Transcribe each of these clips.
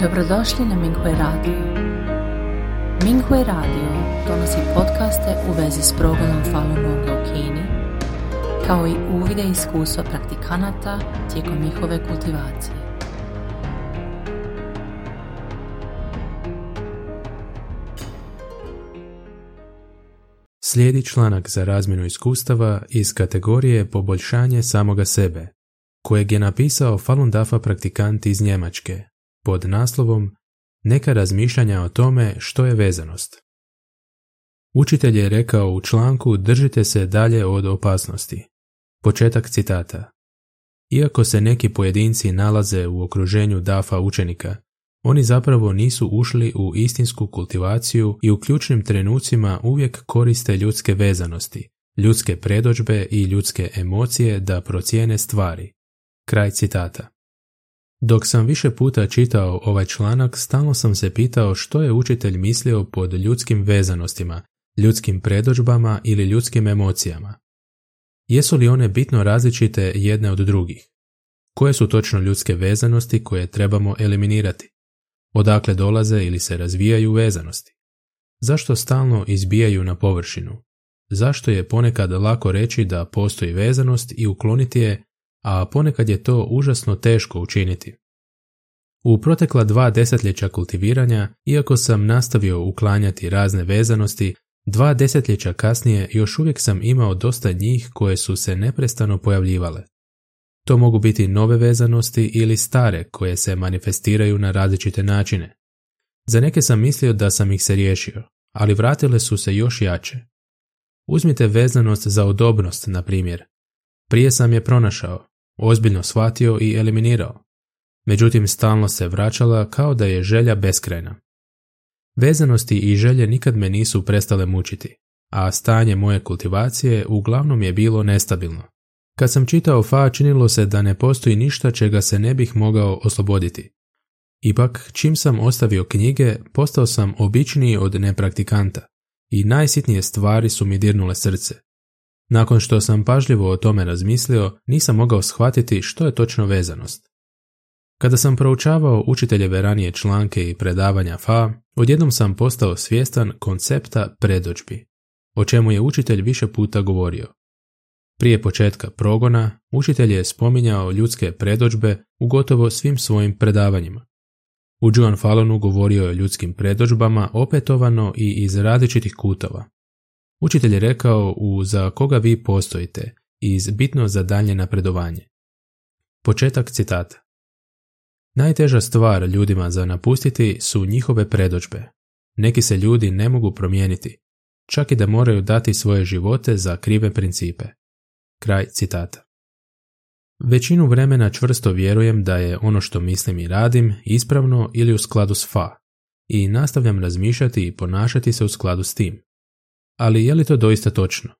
Dobrodošli na Minghui Radio. Minghui Radio donosi podcaste u vezi s progledom Falun Gonga u Kini, kao i uvide iskustva praktikanata tijekom njihove kultivacije. Slijedi članak za razmjenu iskustava iz kategorije Poboljšanje samoga sebe, kojeg je napisao Falun Dafa praktikant iz Njemačke, pod naslovom Neka razmišljanja o tome što je vezanost. Učitelj je rekao u članku držite se dalje od opasnosti. Početak citata. Iako se neki pojedinci nalaze u okruženju dafa učenika, oni zapravo nisu ušli u istinsku kultivaciju i u ključnim trenucima uvijek koriste ljudske vezanosti, ljudske predođbe i ljudske emocije da procijene stvari. Kraj citata. Dok sam više puta čitao ovaj članak, stalno sam se pitao što je učitelj mislio pod ljudskim vezanostima, ljudskim predođbama ili ljudskim emocijama. Jesu li one bitno različite jedne od drugih? Koje su točno ljudske vezanosti koje trebamo eliminirati? Odakle dolaze ili se razvijaju vezanosti? Zašto stalno izbijaju na površinu? Zašto je ponekad lako reći da postoji vezanost i ukloniti je, a ponekad je to užasno teško učiniti? U protekla dva desetljeća kultiviranja, iako sam nastavio uklanjati razne vezanosti, dva desetljeća kasnije još uvijek sam imao dosta njih koje su se neprestano pojavljivale. To mogu biti nove vezanosti ili stare koje se manifestiraju na različite načine. Za neke sam mislio da sam ih se riješio, ali vratile su se još jače. Uzmite vezanost za udobnost, na primjer. Prije sam je pronašao, ozbiljno shvatio i eliminirao. Međutim, stalno se vraćala kao da je želja beskrajna. Vezanosti i želje nikad me nisu prestale mučiti, a stanje moje kultivacije uglavnom je bilo nestabilno. Kad sam čitao Fa, činilo se da ne postoji ništa čega se ne bih mogao osloboditi. Ipak, čim sam ostavio knjige, postao sam običniji od nepraktikanta i najsitnije stvari su mi dirnule srce. Nakon što sam pažljivo o tome razmislio, nisam mogao shvatiti što je točno vezanost. Kada sam proučavao učiteljeve ranije članke i predavanja Fa, odjednom sam postao svjestan koncepta predođbi, o čemu je učitelj više puta govorio. Prije početka progona, učitelj je spominjao ljudske predođbe u gotovo svim svojim predavanjima. U John Fallonu govorio je o ljudskim predođbama opetovano i iz različitih kutova. Učitelj je rekao u za koga vi postojite iz bitno za dalje napredovanje. Početak citata. Najteža stvar ljudima za napustiti su njihove predođbe. Neki se ljudi ne mogu promijeniti, čak i da moraju dati svoje živote za krive principe. Kraj citata. Većinu vremena čvrsto vjerujem da je ono što mislim i radim ispravno ili u skladu s fa i nastavljam razmišljati i ponašati se u skladu s tim. Ali je li to doista točno?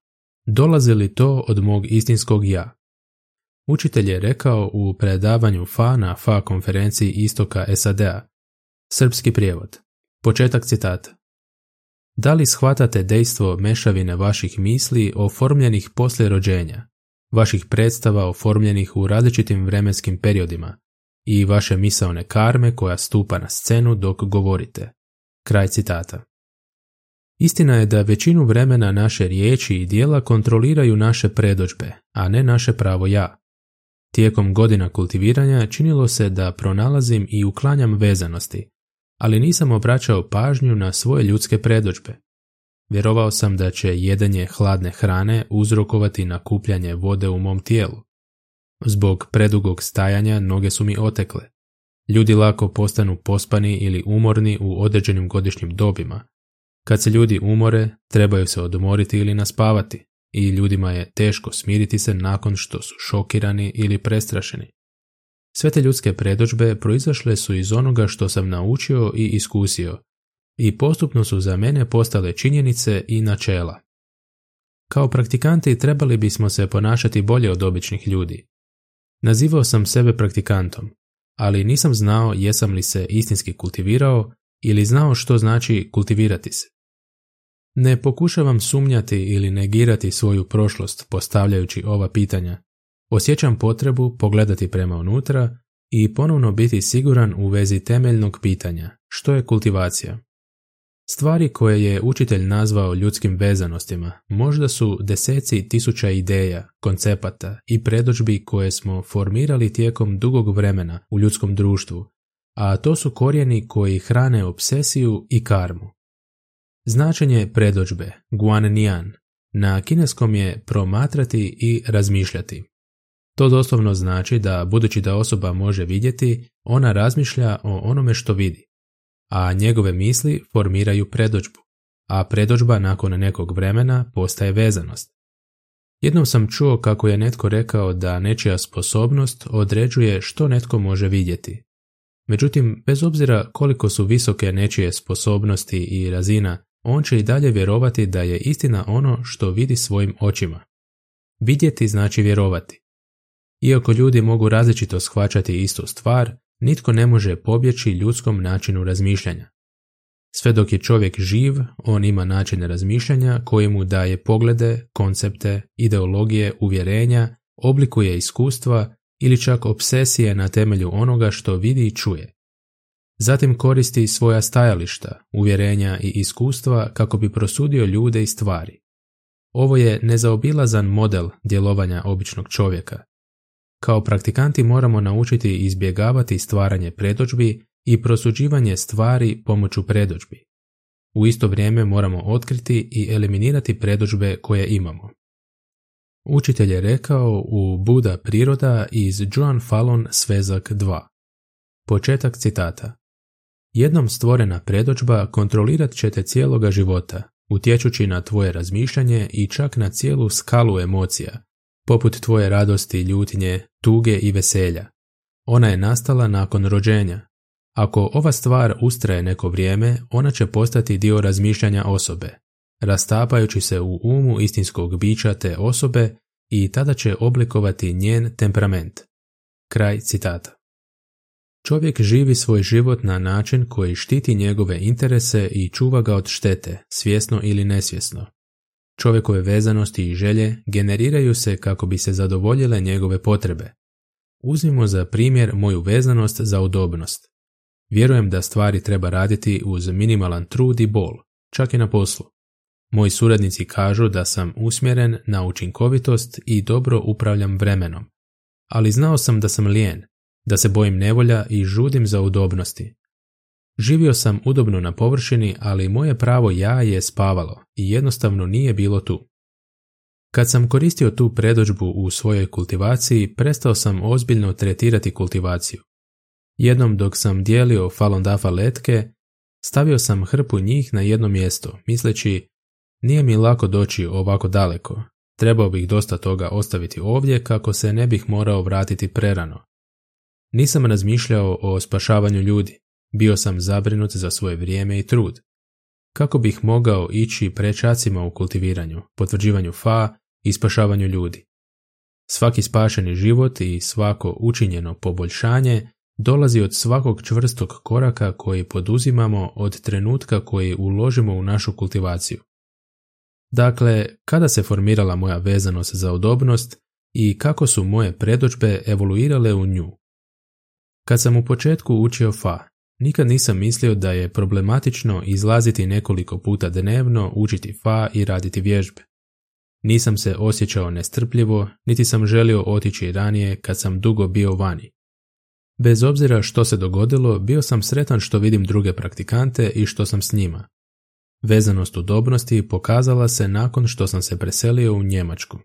Dolazi li to od mog istinskog ja? Učitelj je rekao u predavanju FA na FA konferenciji istoka SAD-a. Srpski prijevod. Početak citata. Da li shvatate dejstvo mešavine vaših misli oformljenih poslije rođenja, vaših predstava oformljenih u različitim vremenskim periodima i vaše misaone karme koja stupa na scenu dok govorite? Kraj citata. Istina je da većinu vremena naše riječi i dijela kontroliraju naše predođbe, a ne naše pravo ja. Tijekom godina kultiviranja činilo se da pronalazim i uklanjam vezanosti, ali nisam obraćao pažnju na svoje ljudske predođbe. Vjerovao sam da će jedenje hladne hrane uzrokovati nakupljanje vode u mom tijelu. Zbog predugog stajanja noge su mi otekle. Ljudi lako postanu pospani ili umorni u određenim godišnjim dobima. Kad se ljudi umore, trebaju se odmoriti ili naspavati, i ljudima je teško smiriti se nakon što su šokirani ili prestrašeni. Sve te ljudske predođbe proizašle su iz onoga što sam naučio i iskusio i postupno su za mene postale činjenice i načela. Kao praktikanti trebali bismo se ponašati bolje od običnih ljudi. Nazivao sam sebe praktikantom, ali nisam znao jesam li se istinski kultivirao ili znao što znači kultivirati se. Ne pokušavam sumnjati ili negirati svoju prošlost postavljajući ova pitanja. Osjećam potrebu pogledati prema unutra i ponovno biti siguran u vezi temeljnog pitanja, što je kultivacija. Stvari koje je učitelj nazvao ljudskim vezanostima možda su deseci tisuća ideja, koncepata i predođbi koje smo formirali tijekom dugog vremena u ljudskom društvu, a to su korijeni koji hrane obsesiju i karmu. Značenje predođbe, guannian, na kineskom je promatrati i razmišljati. To doslovno znači da, budući da osoba može vidjeti, ona razmišlja o onome što vidi, a njegove misli formiraju predođbu, a predođba nakon nekog vremena postaje vezanost. Jednom sam čuo kako je netko rekao da nečija sposobnost određuje što netko može vidjeti. Međutim, bez obzira koliko su visoke nečije sposobnosti i razina, on će i dalje vjerovati da je istina ono što vidi svojim očima. Vidjeti znači vjerovati. Iako ljudi mogu različito shvaćati istu stvar, nitko ne može pobjeći ljudskom načinu razmišljanja. Sve dok je čovjek živ, on ima načine razmišljanja koji mu daje poglede, koncepte, ideologije, uvjerenja, oblikuje iskustva ili čak obsesije na temelju onoga što vidi i čuje. Zatim koristi svoja stajališta, uvjerenja i iskustva kako bi prosudio ljude i stvari. Ovo je nezaobilazan model djelovanja običnog čovjeka. Kao praktikanti moramo naučiti izbjegavati stvaranje predođbi i prosuđivanje stvari pomoću predođbi. U isto vrijeme moramo otkriti i eliminirati predođbe koje imamo. Učitelj je rekao u Buda priroda iz Joan Fallon svezak 2. Početak citata. Jednom stvorena predođba kontrolirat ćete cijeloga života, utječući na tvoje razmišljanje i čak na cijelu skalu emocija, poput tvoje radosti, ljutnje, tuge i veselja. Ona je nastala nakon rođenja. Ako ova stvar ustraje neko vrijeme, ona će postati dio razmišljanja osobe, rastapajući se u umu istinskog bića te osobe i tada će oblikovati njen temperament. Kraj citata. Čovjek živi svoj život na način koji štiti njegove interese i čuva ga od štete, svjesno ili nesvjesno. Čovjekove vezanosti i želje generiraju se kako bi se zadovoljile njegove potrebe. Uzmimo za primjer moju vezanost za udobnost. Vjerujem da stvari treba raditi uz minimalan trud i bol, čak i na poslu. Moji suradnici kažu da sam usmjeren na učinkovitost i dobro upravljam vremenom. Ali znao sam da sam lijen, da se bojim nevolja i žudim za udobnosti. Živio sam udobno na površini, ali moje pravo ja je spavalo i jednostavno nije bilo tu. Kad sam koristio tu predođbu u svojoj kultivaciji, prestao sam ozbiljno tretirati kultivaciju. Jednom dok sam dijelio Falun Dafa letke, stavio sam hrpu njih na jedno mjesto, misleći nije mi lako doći ovako daleko, trebao bih dosta toga ostaviti ovdje kako se ne bih morao vratiti prerano. Nisam razmišljao o spašavanju ljudi, bio sam zabrinut za svoje vrijeme i trud. Kako bih mogao ići prečacima u kultiviranju, potvrđivanju fa i spašavanju ljudi? Svaki spašeni život i svako učinjeno poboljšanje dolazi od svakog čvrstog koraka koji poduzimamo od trenutka koji uložimo u našu kultivaciju. Dakle, kada se formirala moja vezanost za udobnost i kako su moje predođbe evoluirale u nju? Kad sam u početku učio fa, nikad nisam mislio da je problematično izlaziti nekoliko puta dnevno, učiti fa i raditi vježbe. Nisam se osjećao nestrpljivo, niti sam želio otići ranije kad sam dugo bio vani. Bez obzira što se dogodilo, bio sam sretan što vidim druge praktikante i što sam s njima. Vezanost udobnosti pokazala se nakon što sam se preselio u Njemačku.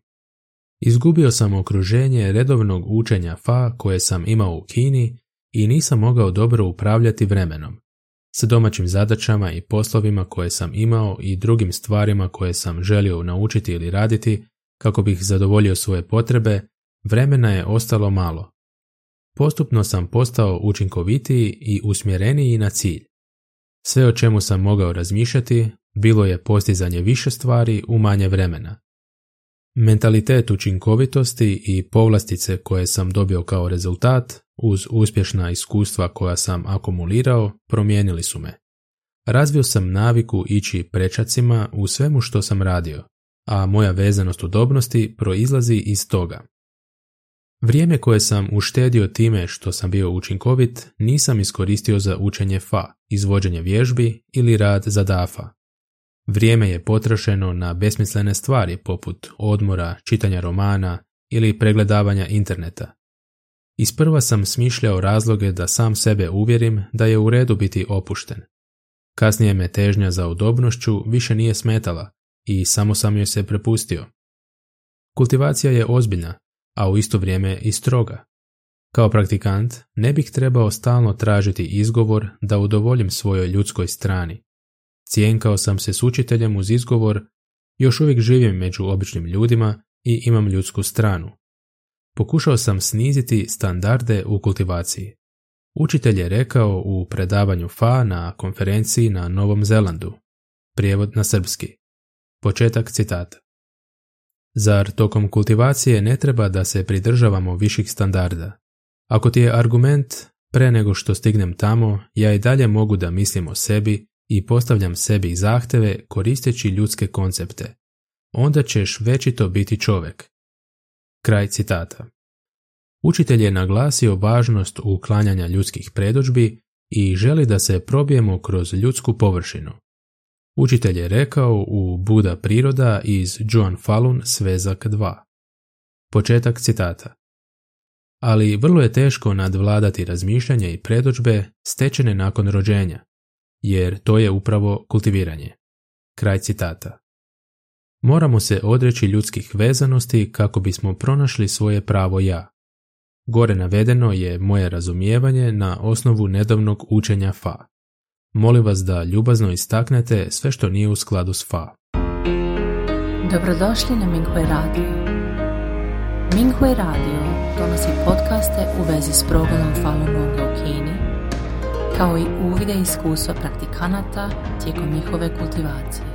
Izgubio sam okruženje redovnog učenja fa koje sam imao u Kini i nisam mogao dobro upravljati vremenom. S domaćim zadaćama i poslovima koje sam imao i drugim stvarima koje sam želio naučiti ili raditi kako bih zadovoljio svoje potrebe, vremena je ostalo malo. Postupno sam postao učinkovitiji i usmjereniji na cilj. Sve o čemu sam mogao razmišljati bilo je postizanje više stvari u manje vremena. Mentalitet učinkovitosti i povlastice koje sam dobio kao rezultat uz uspješna iskustva koja sam akumulirao promijenili su me. Razvio sam naviku ići prečacima u svemu što sam radio, a moja vezanost udobnosti proizlazi iz toga. Vrijeme koje sam uštedio time što sam bio učinkovit nisam iskoristio za učenje fa, izvođenje vježbi ili rad za dafa. Vrijeme je potrošeno na besmislene stvari poput odmora, čitanja romana ili pregledavanja interneta. Isprva sam smišljao razloge da sam sebe uvjerim da je u redu biti opušten. Kasnije me težnja za udobnošću više nije smetala i samo sam joj se prepustio. Kultivacija je ozbiljna, a u isto vrijeme i stroga. Kao praktikant ne bih trebao stalno tražiti izgovor da udovoljim svojoj ljudskoj strani. Cijenkao sam se s učiteljem uz izgovor, još uvijek živim među običnim ljudima i imam ljudsku stranu. Pokušao sam sniziti standarde u kultivaciji. Učitelj je rekao u predavanju FA na konferenciji na Novom Zelandu. Prijevod na srpski. Početak citata. Zar tokom kultivacije ne treba da se pridržavamo viših standarda? Ako ti je argument pre nego što stignem tamo, ja i dalje mogu da mislim o sebi i postavljam sebi zahteve koristeći ljudske koncepte. Onda ćeš večito biti čovek. Kraj citata. Učitelj je naglasio važnost uklanjanja ljudskih predođbi i želi da se probijemo kroz ljudsku površinu. Učitelj je rekao u Buda priroda iz Joan Falun svezak 2. Početak citata. Ali vrlo je teško nadvladati razmišljanje i predođbe stečene nakon rođenja, jer to je upravo kultiviranje. Kraj citata. Moramo se odreći ljudskih vezanosti kako bismo pronašli svoje pravo ja. Gore navedeno je moje razumijevanje na osnovu nedavnog učenja Fa. Molim vas da ljubazno istaknete sve što nije u skladu s Fa. Dobrodošli na Minghui Radio. Minghui Radio donosi podcaste u vezi s progledom Falun Gonga u Kini, kao i uvide iskustva praktikanata tijekom njihove kultivacije.